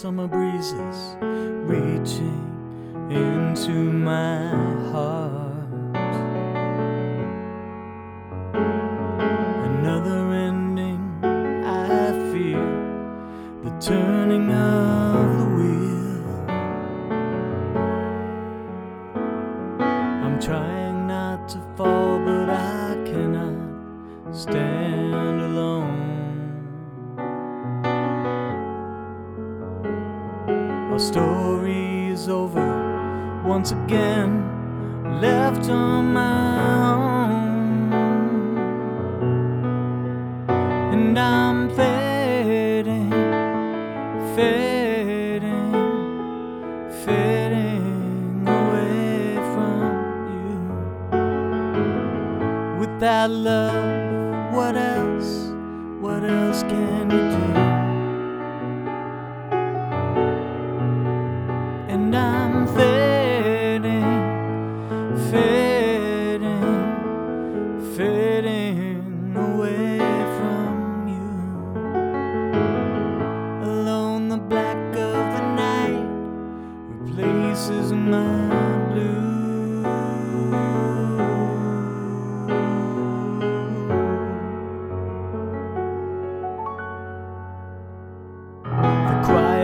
summer breezes reaching into my heart. Another ending, I fear, the turning of the wheel. I'm trying not to fall, but I cannot stand alone. Story is over once again, left on my own. And I'm fading, fading, fading away from you. Without love, what else? What else can you do?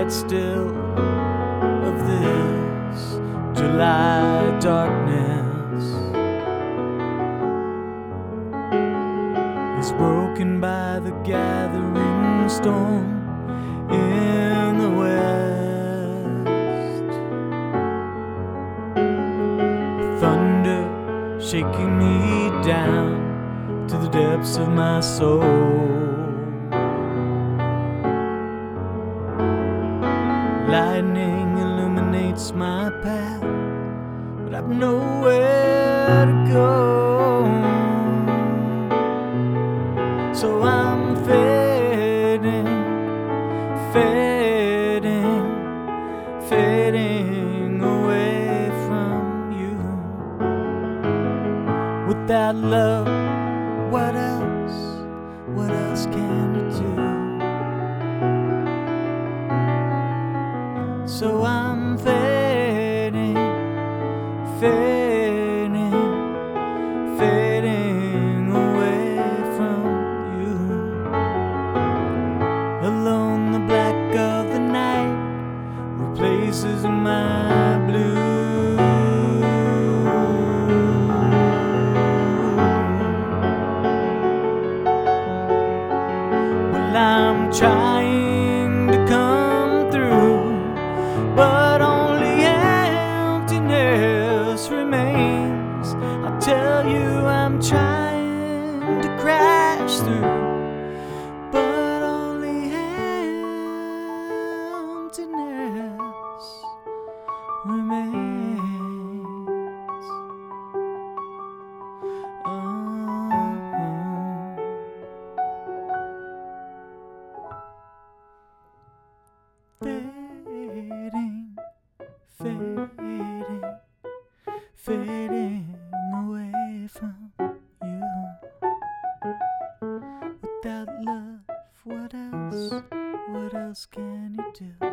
Still of this July darkness is broken by the gathering storm in the west. Thunder shaking me down to the depths of my soul. Lightning illuminates my path, but I've nowhere to go. So I'm fading, fading, fading away from you. Without love, what else? What else can you do? So I'm fading, fading, fading away from you. Alone, the black of the night replaces my blue. Well, I'm trying from you. Without love, what else? What else can you do?